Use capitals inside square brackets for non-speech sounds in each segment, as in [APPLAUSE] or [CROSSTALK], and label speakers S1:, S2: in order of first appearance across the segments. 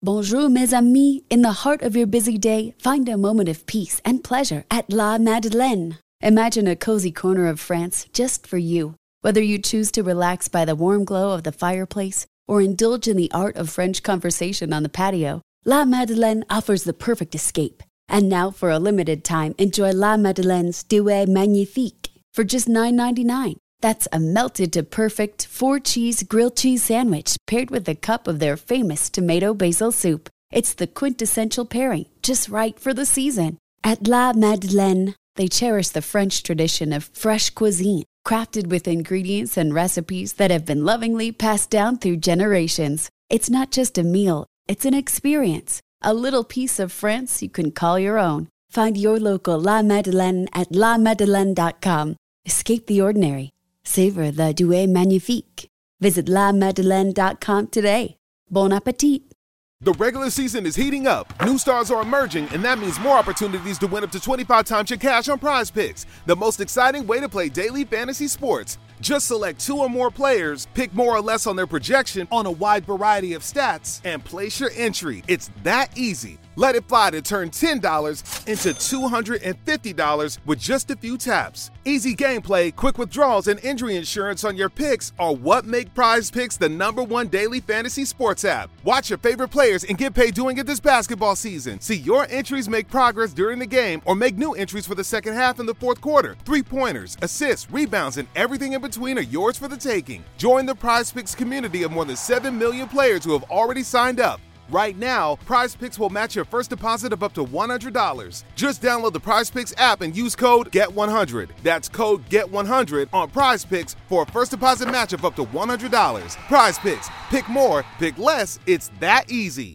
S1: Bonjour, mes amis. In the heart of your busy day, find a moment of peace and pleasure at La Madeleine. Imagine a cozy corner of France just for you. Whether you choose to relax by the warm glow of the fireplace or indulge in the art of French conversation on the patio, La Madeleine offers the perfect escape. And now, for a limited time, enjoy La Madeleine's Duet Magnifique for just $9.99. That's a melted to perfect four cheese grilled cheese sandwich paired with a cup of their famous tomato basil soup. It's the quintessential pairing, just right for the season. At La Madeleine, they cherish the French tradition of fresh cuisine, crafted with ingredients and recipes that have been lovingly passed down through generations. It's not just a meal, it's an experience, a little piece of France you can call your own. Find your local La Madeleine at lamadeleine.com. Escape the ordinary. Savor the Duet Magnifique. Visit lamadeleine.com today. Bon appetit!
S2: The regular season is heating up. New stars are emerging, and that means more opportunities to win up to 25 times your cash on prize picks. The most exciting way to play daily fantasy sports. Just select two or more players, pick more or less on their projection on a wide variety of stats, and place your entry. It's that easy. Let it fly to turn $10 into $250 with just a few taps. Easy gameplay, quick withdrawals, and injury insurance on your picks are what make Prize Picks the number one daily fantasy sports app. Watch your favorite players and get paid doing it this basketball season. See your entries make progress during the game or make new entries for the second half and the fourth quarter. Three pointers, assists, rebounds, and everything in between are yours for the taking. Join the Prize Picks community of more than 7 million players who have already signed up. Right now, Prize Picks will match your first deposit of up to $100. Just download the Prize Picks app and use code GET100. That's code GET100 on Prize Picks for a first deposit match of up to $100. Prize Picks. Pick more, pick less. It's that easy.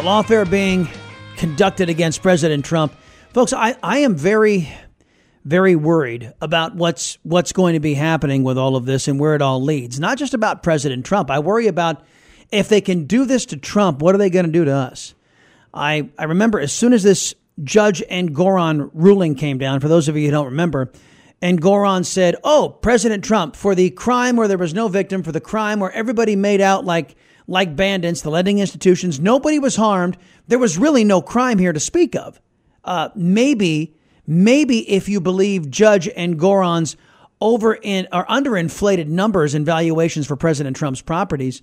S3: The lawfare being conducted against President Trump. Folks, I, I am very, very worried about what's what's going to be happening with all of this and where it all leads. Not just about President Trump. I worry about if they can do this to Trump, what are they going to do to us? I, I remember as soon as this Judge and Engoron ruling came down, for those of you who don't remember, and Engoron said, Oh, President Trump, for the crime where there was no victim, for the crime where everybody made out like like bandits, the lending institutions. Nobody was harmed. There was really no crime here to speak of. Uh, maybe, maybe if you believe Judge Engoron's over in or underinflated numbers and valuations for President Trump's properties,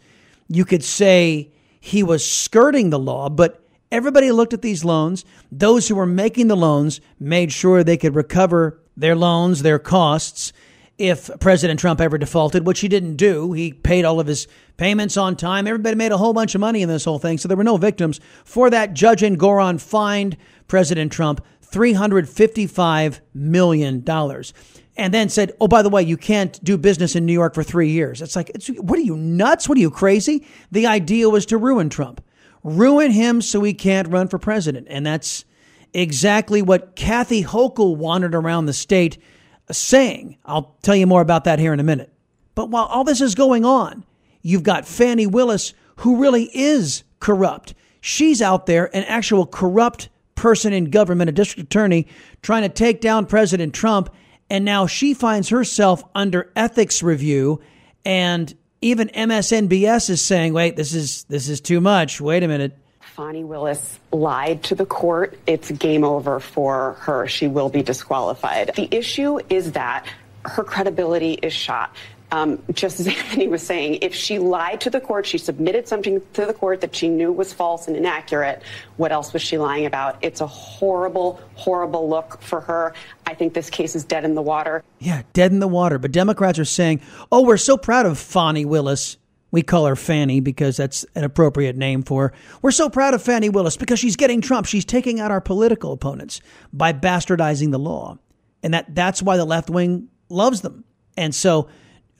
S3: you could say he was skirting the law, but everybody looked at these loans. Those who were making the loans made sure they could recover their loans, their costs, if President Trump ever defaulted, which he didn't do. He paid all of his payments on time. Everybody made a whole bunch of money in this whole thing. So there were no victims. For that, Judge Engoron fined President Trump $355 million. And then said, oh, by the way, you can't do business in New York for three years. It's like, it's, what are you nuts? What are you crazy? The idea was to ruin Trump, ruin him so he can't run for president. And that's exactly what Kathy Hochul wanted around the state saying. I'll tell you more about that here in a minute. But while all this is going on, you've got Fannie Willis, who really is corrupt. She's out there, an actual corrupt person in government, a district attorney, trying to take down President Trump. And now she finds herself under ethics review. And even MSNBS is saying, wait, this is, this is too much. Wait a minute.
S4: Fani Willis lied to the court, it's game over for her. She will be disqualified. The issue is that her credibility is shot. Um, just as [LAUGHS] Anthony was saying, if she lied to the court, she submitted something to the court that she knew was false and inaccurate. What else was she lying about? It's a horrible, horrible look for her. I think this case is dead in the water.
S3: Yeah, dead in the water. But Democrats are saying, oh, we're so proud of Fani Willis. We call her Fannie because that's an appropriate name for her. We're so proud of Fannie Willis because she's getting Trump. She's taking out our political opponents by bastardizing the law. And that, that's why the left wing loves them. And so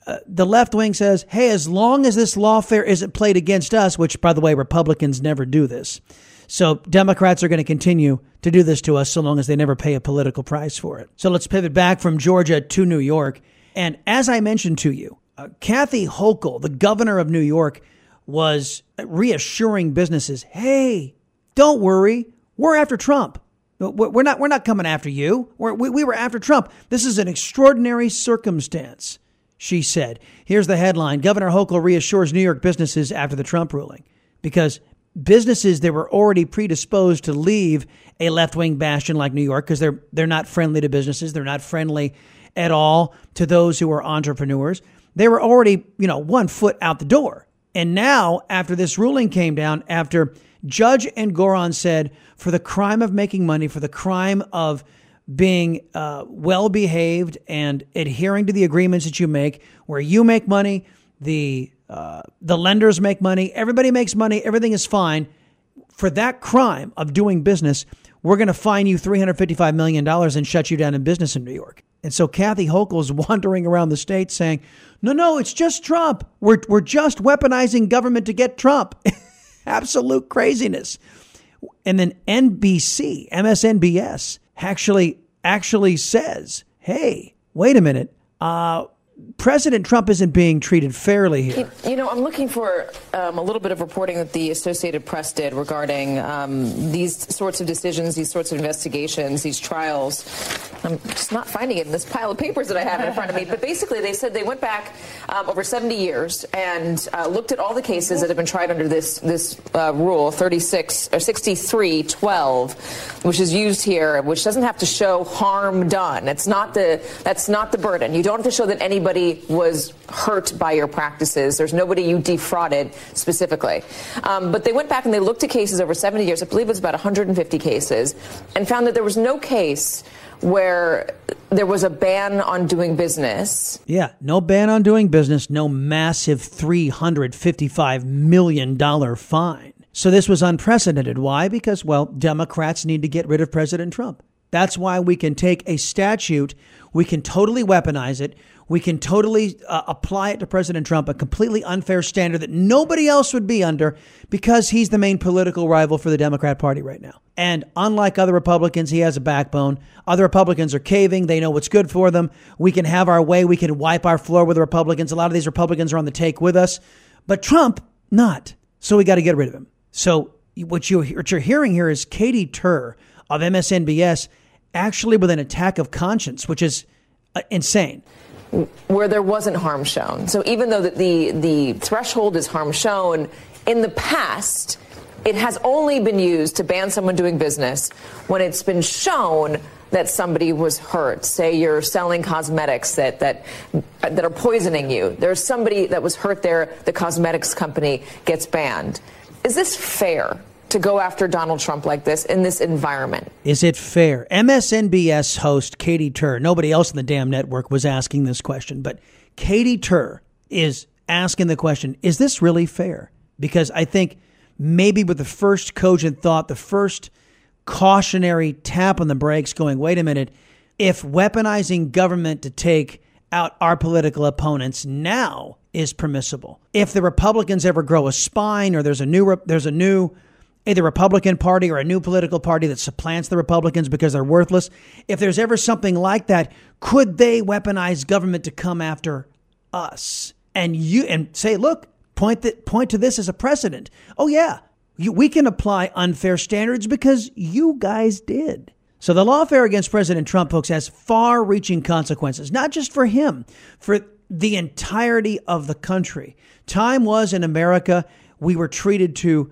S3: uh, the left wing says, hey, as long as this lawfare isn't played against us, which, by the way, Republicans never do this. So Democrats are going to continue to do this to us so long as they never pay a political price for it. So let's pivot back from Georgia to New York. And as I mentioned to you, uh, Kathy Hochul, the governor of New York, was reassuring businesses, hey, don't worry, we're after Trump. We're not, we're not coming after you. We're, we, we were after Trump. This is an extraordinary circumstance, she said. Here's the headline Governor Hochul reassures New York businesses after the Trump ruling. Because businesses that were already predisposed to leave a left wing bastion like New York, because they're, they're not friendly to businesses, they're not friendly at all to those who are entrepreneurs. They were already, you know, one foot out the door. And now, after this ruling came down, after Judge Engoron said, for the crime of making money, for the crime of being uh, well behaved and adhering to the agreements that you make, where you make money, the uh, the lenders make money, everybody makes money, everything is fine. For that crime of doing business, we're going to fine you $355 million and shut you down in business in New York. And so Kathy Hochul is [LAUGHS] wandering around the state saying, no, no, it's just Trump. We're, we're just weaponizing government to get Trump. [LAUGHS] Absolute craziness. And then NBC, MSNBS, actually actually says, hey, wait a minute. Uh, President Trump isn't being treated fairly here.
S5: You know, I'm looking for um, a little bit of reporting that the Associated Press did regarding um, these sorts of decisions, these sorts of investigations, these trials. I'm just not finding it in this pile of papers that I have in front of me. But basically, they said they went back um, over 70 years and uh, looked at all the cases that have been tried under this this uh, rule 36 or 6312, which is used here, which doesn't have to show harm done. It's not the that's not the burden. You don't have to show that anybody was hurt by your practices. There's nobody you defrauded specifically. Um, but they went back and they looked at cases over 70 years. I believe it was about 150 cases, and found that there was no case where there was a ban on doing business.
S3: Yeah, no ban on doing business, no massive $355 million fine. So this was unprecedented. Why? Because, well, Democrats need to get rid of President Trump. That's why we can take a statute, we can totally weaponize it, we can totally uh, apply it to President Trump, a completely unfair standard that nobody else would be under because he's the main political rival for the Democrat Party right now. And unlike other Republicans, he has a backbone. Other Republicans are caving. They know what's good for them. We can have our way. We can wipe our floor with the Republicans. A lot of these Republicans are on the take with us, but Trump, not. So we got to get rid of him. So what, you, what you're hearing here is Katie Tur of MSNBS actually with an attack of conscience, which is uh, insane
S5: where there wasn't harm shown. So even though the, the, the threshold is harm shown, in the past, it has only been used to ban someone doing business when it's been shown that somebody was hurt. Say you're selling cosmetics that, that, that are poisoning you. There's somebody that was hurt there, the cosmetics company gets banned. Is this fair? To go after Donald Trump like this in this environment.
S3: Is it fair? MSNBS host Katie Tur, nobody else in the damn network was asking this question, but Katie Tur is asking the question Is this really fair? Because I think maybe with the first cogent thought, the first cautionary tap on the brakes, going, wait a minute, if weaponizing government to take out our political opponents now is permissible, if the Republicans ever grow a spine or there's a new, there's a new a Republican Party or a new political party that supplants the Republicans because they're worthless, if there's ever something like that, could they weaponize government to come after us? And you and say, look, point that point to this as a precedent. Oh yeah, you, we can apply unfair standards because you guys did. So the lawfare against President Trump, folks, has far-reaching consequences, not just for him, for the entirety of the country. Time was in America we were treated to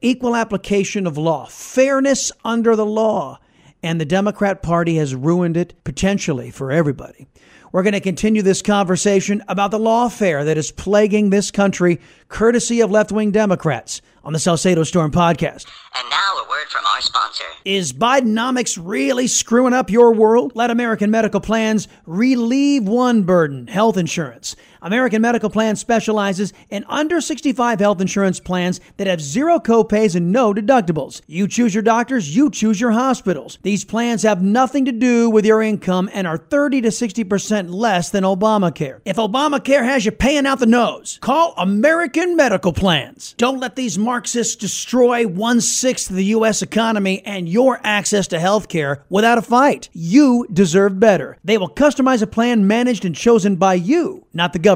S3: equal application of law, fairness under the law. And the Democrat Party has ruined it potentially for everybody. We're going to continue this conversation about the lawfare that is plaguing this country, courtesy of left wing Democrats, on the Salcedo Storm podcast.
S6: And now a word from our sponsor.
S3: Is Bidenomics really screwing up your world? Let American medical plans relieve one burden health insurance. American Medical Plan specializes in under 65 health insurance plans that have zero copays and no deductibles. You choose your doctors, you choose your hospitals. These plans have nothing to do with your income and are 30 to 60% less than Obamacare. If Obamacare has you paying out the nose, call American Medical Plans. Don't let these Marxists destroy one sixth of the U.S. economy and your access to health care without a fight. You deserve better. They will customize a plan managed and chosen by you, not the government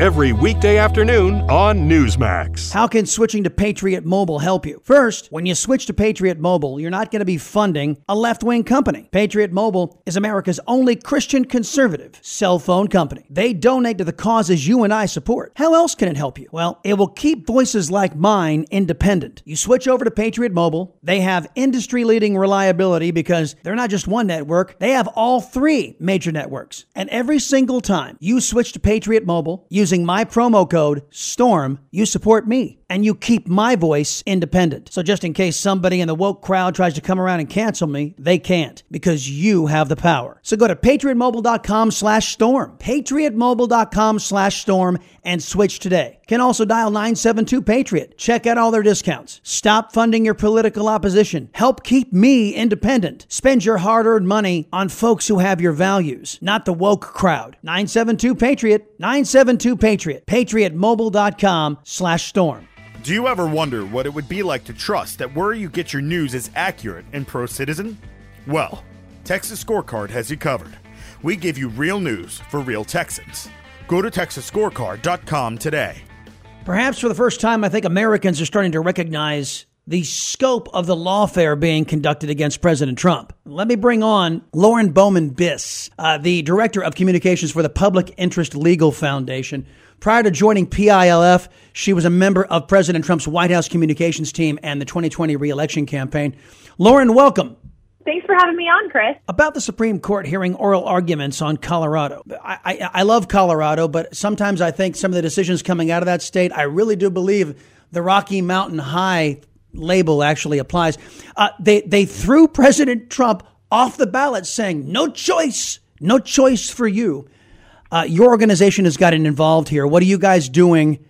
S7: every weekday afternoon on Newsmax.
S3: How can switching to Patriot Mobile help you? First, when you switch to Patriot Mobile, you're not going to be funding a left wing company. Patriot Mobile is America's only Christian conservative cell phone company. They donate to the causes you and I support. How else can it help you? Well, it will keep voices like mine independent. You switch over to Patriot Mobile, they have industry leading reliability because they're not just one network, they have all three major networks. And every single time you switch to Patriot Mobile, use using my promo code STORM, you support me and you keep my voice independent. So just in case somebody in the woke crowd tries to come around and cancel me, they can't because you have the power. So go to patriotmobile.com slash storm, patriotmobile.com slash storm and switch today. Can also dial 972 Patriot. Check out all their discounts. Stop funding your political opposition. Help keep me independent. Spend your hard earned money on folks who have your values, not the woke crowd. 972 Patriot, 972 Patriot, patriotmobile.com slash storm.
S8: Do you ever wonder what it would be like to trust that where you get your news is accurate and pro citizen? Well, Texas Scorecard has you covered. We give you real news for real Texans. Go to TexasScorecard.com today.
S3: Perhaps for the first time, I think Americans are starting to recognize the scope of the lawfare being conducted against President Trump. Let me bring on Lauren Bowman Bis, uh, the Director of Communications for the Public Interest Legal Foundation. Prior to joining PILF, she was a member of President Trump's White House communications team and the 2020 reelection campaign. Lauren, welcome.
S9: Thanks for having me on, Chris.
S3: About the Supreme Court hearing oral arguments on Colorado. I, I, I, love Colorado, but sometimes I think some of the decisions coming out of that state, I really do believe the Rocky Mountain High label actually applies. Uh, they, they threw President Trump off the ballot saying, no choice, no choice for you. Uh, your organization has gotten involved here. What are you guys doing,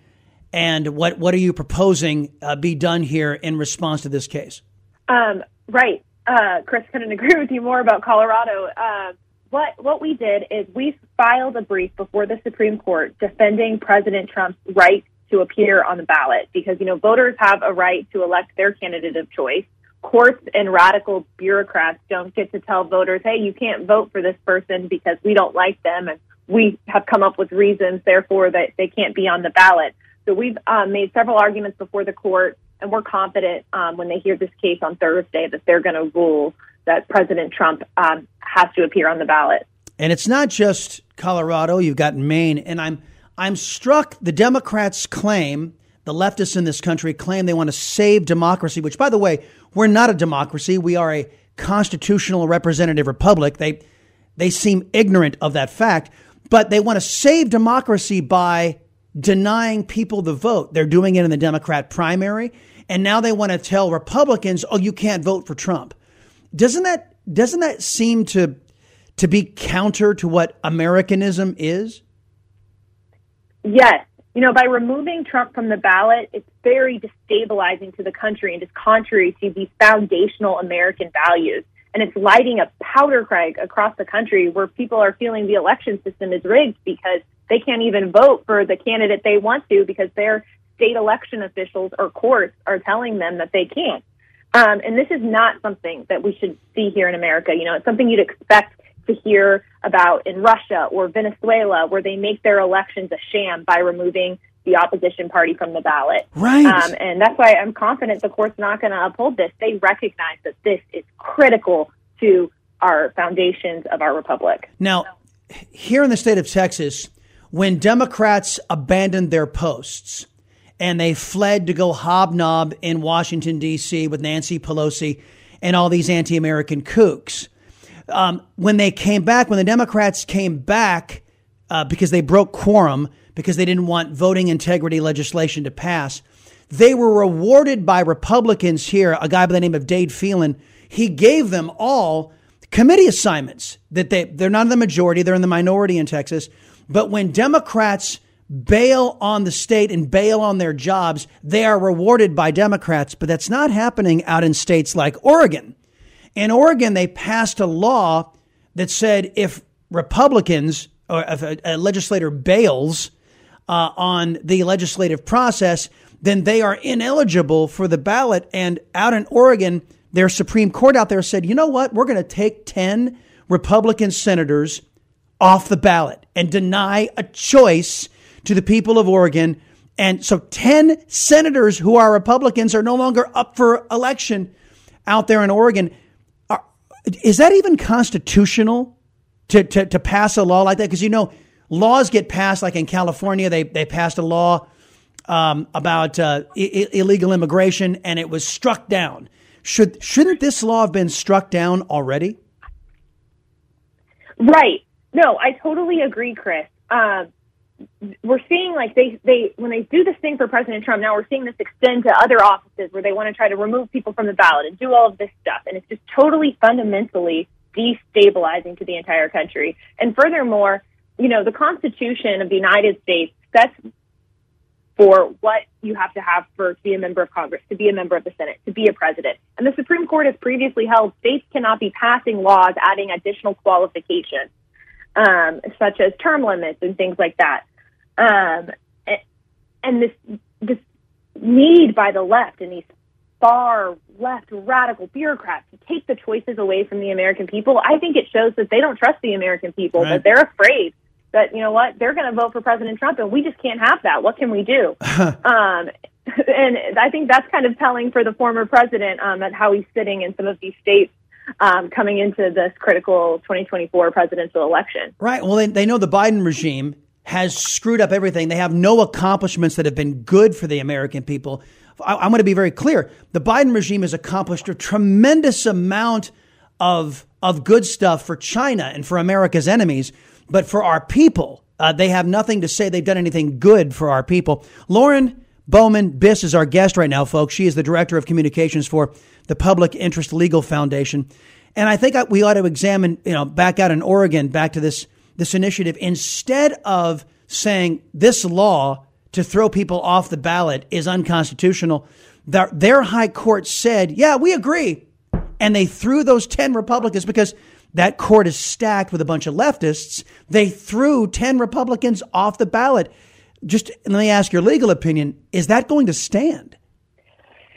S3: and what what are you proposing uh, be done here in response to this case?
S9: Um, right, uh, Chris couldn't [LAUGHS] agree with you more about Colorado. Uh, what what we did is we filed a brief before the Supreme Court defending President Trump's right to appear on the ballot because you know voters have a right to elect their candidate of choice. Courts and radical bureaucrats don't get to tell voters, "Hey, you can't vote for this person because we don't like them and we have come up with reasons, therefore, that they can't be on the ballot. So we've um, made several arguments before the court, and we're confident um, when they hear this case on Thursday that they're going to rule that President Trump um, has to appear on the ballot.
S3: And it's not just Colorado; you've got Maine, and I'm I'm struck. The Democrats claim the leftists in this country claim they want to save democracy, which, by the way, we're not a democracy. We are a constitutional representative republic. They they seem ignorant of that fact but they want to save democracy by denying people the vote. They're doing it in the Democrat primary. And now they want to tell Republicans, oh, you can't vote for Trump. Doesn't that, doesn't that seem to, to be counter to what Americanism is?
S9: Yes. You know, by removing Trump from the ballot, it's very destabilizing to the country and is contrary to these foundational American values and it's lighting a powder keg across the country where people are feeling the election system is rigged because they can't even vote for the candidate they want to because their state election officials or courts are telling them that they can't. Um, and this is not something that we should see here in America. You know, it's something you'd expect to hear about in Russia or Venezuela, where they make their elections a sham by removing the opposition party from the ballot.
S3: Right.
S9: Um, and that's why I'm confident the court's not going to uphold this. They recognize that this is critical to our foundations of our republic.
S3: Now, here in the state of Texas, when Democrats abandoned their posts and they fled to go hobnob in Washington, D.C. with Nancy Pelosi and all these anti American kooks, um, when they came back, when the Democrats came back uh, because they broke quorum, because they didn't want voting integrity legislation to pass, They were rewarded by Republicans here, a guy by the name of Dade Phelan. He gave them all committee assignments that they, they're not in the majority, they're in the minority in Texas. But when Democrats bail on the state and bail on their jobs, they are rewarded by Democrats. But that's not happening out in states like Oregon. In Oregon, they passed a law that said if Republicans or if a, a legislator bails uh, on the legislative process, then they are ineligible for the ballot. And out in Oregon, their Supreme Court out there said, you know what? We're going to take 10 Republican senators off the ballot and deny a choice to the people of Oregon. And so 10 senators who are Republicans are no longer up for election out there in Oregon. Are, is that even constitutional to, to, to pass a law like that? Because, you know, laws get passed, like in California, they, they passed a law um, about uh, I- illegal immigration and it was struck down. Should, shouldn't this law have been struck down already?
S9: Right. No, I totally agree, Chris. Um, we're seeing like they they when they do this thing for President Trump now we're seeing this extend to other offices where they want to try to remove people from the ballot and do all of this stuff and it's just totally fundamentally destabilizing to the entire country and furthermore you know the Constitution of the United States sets for what you have to have for to be a member of Congress, to be a member of the Senate, to be a president. And the Supreme Court has previously held states cannot be passing laws adding additional qualifications, um, such as term limits and things like that. Um, and this this need by the left and these far left radical bureaucrats to take the choices away from the American people, I think it shows that they don't trust the American people, right. that they're afraid that you know what they're going to vote for President Trump, and we just can't have that. What can we do? [LAUGHS] um, [LAUGHS] and I think that's kind of telling for the former president um, at how he's sitting in some of these states um, coming into this critical 2024 presidential election.
S3: Right. Well, they, they know the Biden regime has screwed up everything. They have no accomplishments that have been good for the American people. I, am going to be very clear. The Biden regime has accomplished a tremendous amount of of good stuff for China and for America's enemies, but for our people, uh, they have nothing to say they've done anything good for our people. Lauren Bowman Bis is our guest right now, folks. She is the director of communications for the Public Interest Legal Foundation, and I think we ought to examine, you know, back out in Oregon, back to this this initiative instead of saying this law to throw people off the ballot is unconstitutional. Their, their high court said, yeah, we agree. And they threw those 10 Republicans because that court is stacked with a bunch of leftists. They threw 10 Republicans off the ballot. Just let me ask your legal opinion. Is that going to stand?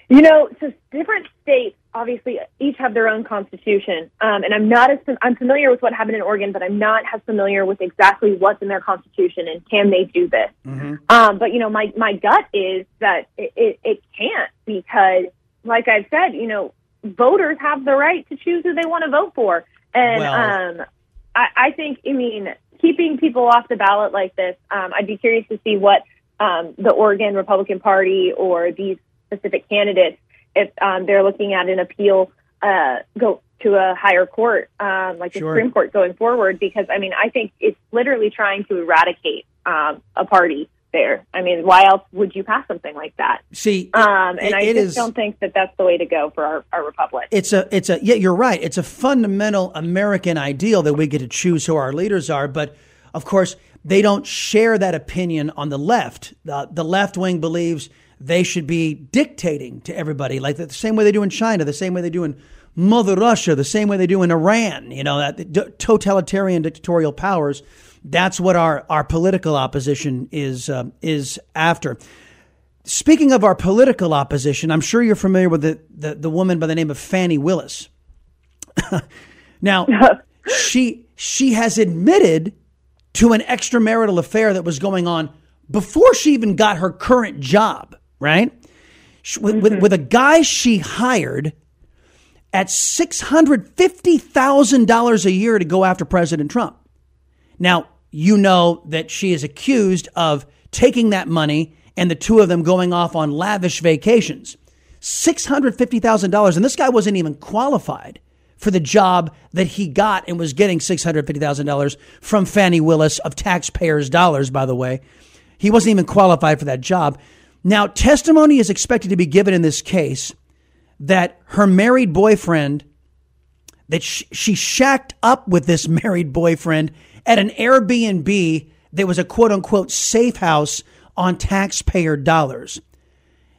S9: You know, so different states obviously each have their own constitution, um, and I'm not as I'm familiar with what happened in Oregon, but I'm not as familiar with exactly what's in their constitution and can they do this. Mm-hmm. Um, but you know, my my gut is that it, it, it can't because, like I've said, you know, voters have the right to choose who they want to vote for, and well, um, I, I think I mean keeping people off the ballot like this. Um, I'd be curious to see what um, the Oregon Republican Party or these specific candidates if um, they're looking at an appeal uh, go to a higher court, um, like the sure. Supreme Court going forward, because I mean, I think it's literally trying to eradicate um, a party there. I mean, why else would you pass something like that?
S3: See,
S9: um, and it, I it just is, don't think that that's the way to go for our, our republic.
S3: It's a, it's a, yeah, you're right. It's a fundamental American ideal that we get to choose who our leaders are, but of course, they don't share that opinion on the left. The, the left wing believes they should be dictating to everybody, like the same way they do in China, the same way they do in Mother Russia, the same way they do in Iran, you know, that totalitarian dictatorial powers. That's what our, our political opposition is, uh, is after. Speaking of our political opposition, I'm sure you're familiar with the, the, the woman by the name of Fannie Willis. [LAUGHS] now, [LAUGHS] she, she has admitted to an extramarital affair that was going on before she even got her current job right? With, mm-hmm. with, with a guy she hired at $650,000 a year to go after President Trump. Now, you know that she is accused of taking that money and the two of them going off on lavish vacations. $650,000. And this guy wasn't even qualified for the job that he got and was getting $650,000 from Fannie Willis of taxpayers' dollars, by the way. He wasn't even qualified for that job. Now, testimony is expected to be given in this case that her married boyfriend, that she, she shacked up with this married boyfriend at an Airbnb that was a quote unquote safe house on taxpayer dollars.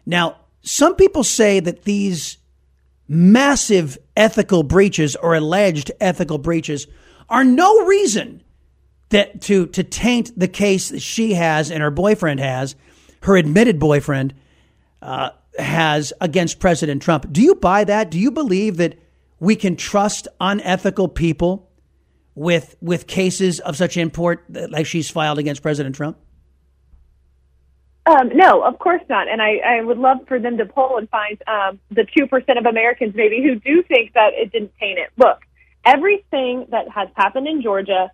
S3: Now, some people say that these massive ethical breaches or alleged ethical breaches are no reason that to to taint the case that she has and her boyfriend has, her admitted boyfriend uh, has against President Trump. Do you buy that? Do you believe that we can trust unethical people with with cases of such import like she's filed against President Trump?
S9: Um, no, of course not. And I, I would love for them to poll and find um, the 2% of Americans maybe who do think that it didn't taint it. Look, everything that has happened in Georgia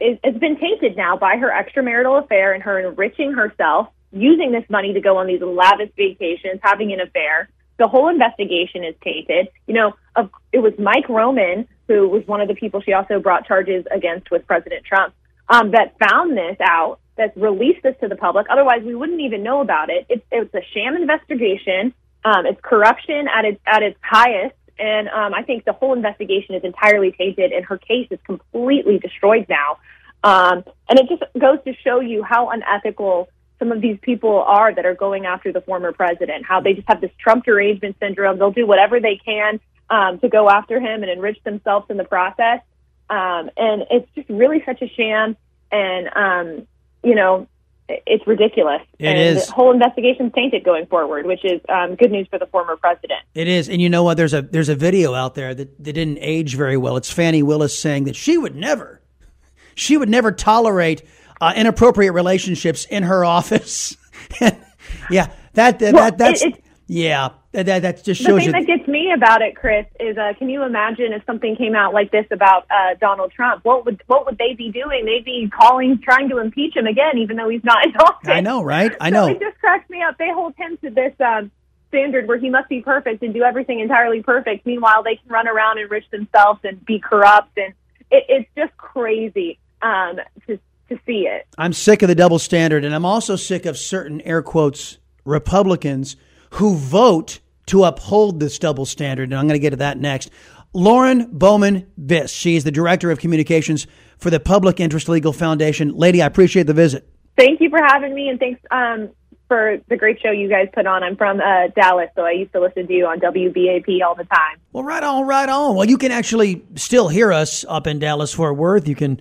S9: is, has been tainted now by her extramarital affair and her enriching herself, using this money to go on these lavish vacations, having an affair. The whole investigation is tainted. You know, of, it was Mike Roman, who was one of the people she also brought charges against with President Trump, um, that found this out that released this to the public. Otherwise, we wouldn't even know about it. It's, it's a sham investigation. Um, it's corruption at its at its highest, and um, I think the whole investigation is entirely tainted, and her case is completely destroyed now. Um, and it just goes to show you how unethical some of these people are that are going after the former president. How they just have this Trump derangement syndrome. They'll do whatever they can um, to go after him and enrich themselves in the process. Um, and it's just really such a sham. And um, you know, it's ridiculous.
S3: It
S9: and
S3: is.
S9: The whole investigation's tainted going forward, which is um, good news for the former president.
S3: It is, and you know what? There's a there's a video out there that, that didn't age very well. It's Fannie Willis saying that she would never, she would never tolerate uh, inappropriate relationships in her office. [LAUGHS] yeah, that that,
S9: Well,
S3: that that's
S9: it-
S3: yeah, that, that just
S9: The thing
S3: you.
S9: that gets me about it, Chris, is uh, can you imagine if something came out like this about uh, Donald Trump? What would what would they be doing? They'd be calling, trying to impeach him again, even though he's not [LAUGHS] in office.
S3: I know, right? I
S9: So
S3: know.
S9: it just cracks me up. They hold him to this um, standard where he must be perfect and do everything entirely perfect. Meanwhile, they can run around and enrich themselves and be corrupt, and it, it's just crazy um, to to see it.
S3: I'm sick of the double standard, and I'm also sick of certain air quotes Republicans who vote to uphold this double standard. And I'm going to get to that next. Lauren Bowman Bis, she's the director of communications for the Public Interest Legal Foundation. Lady, I appreciate the visit.
S9: Thank you for having me, and thanks um, for the great show you guys put on. I'm from uh, Dallas, so I used to listen to you on WBAP all the time.
S3: Well, right on, right on. Well, you can actually still hear us up in Dallas Fort Worth. You can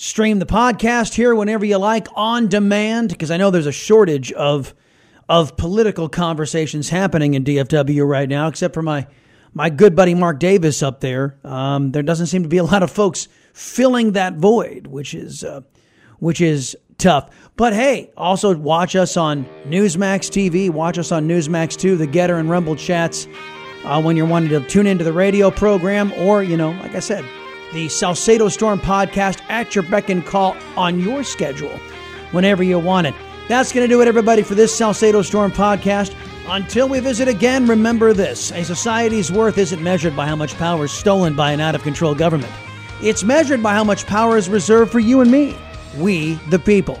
S3: stream the podcast here whenever you like on demand because I know there's a shortage of of political conversations happening in DFW right now, except for my my good buddy Mark Davis up there. Um, there doesn't seem to be a lot of folks filling that void, which is uh, which is tough. But hey, also watch us on Newsmax TV. Watch us on Newsmax 2, the Gettr and Rumble chats uh, when you're wanting to tune into the radio program, or, you know, like I said, the Salcedo Storm podcast at your beck and call on your schedule whenever you want it. That's going to do it, everybody, for this Salcedo Storm podcast. Until we visit again, remember this a society's worth isn't measured by how much power is stolen by an out of control government. It's measured by how much power is reserved for you and me, we the people.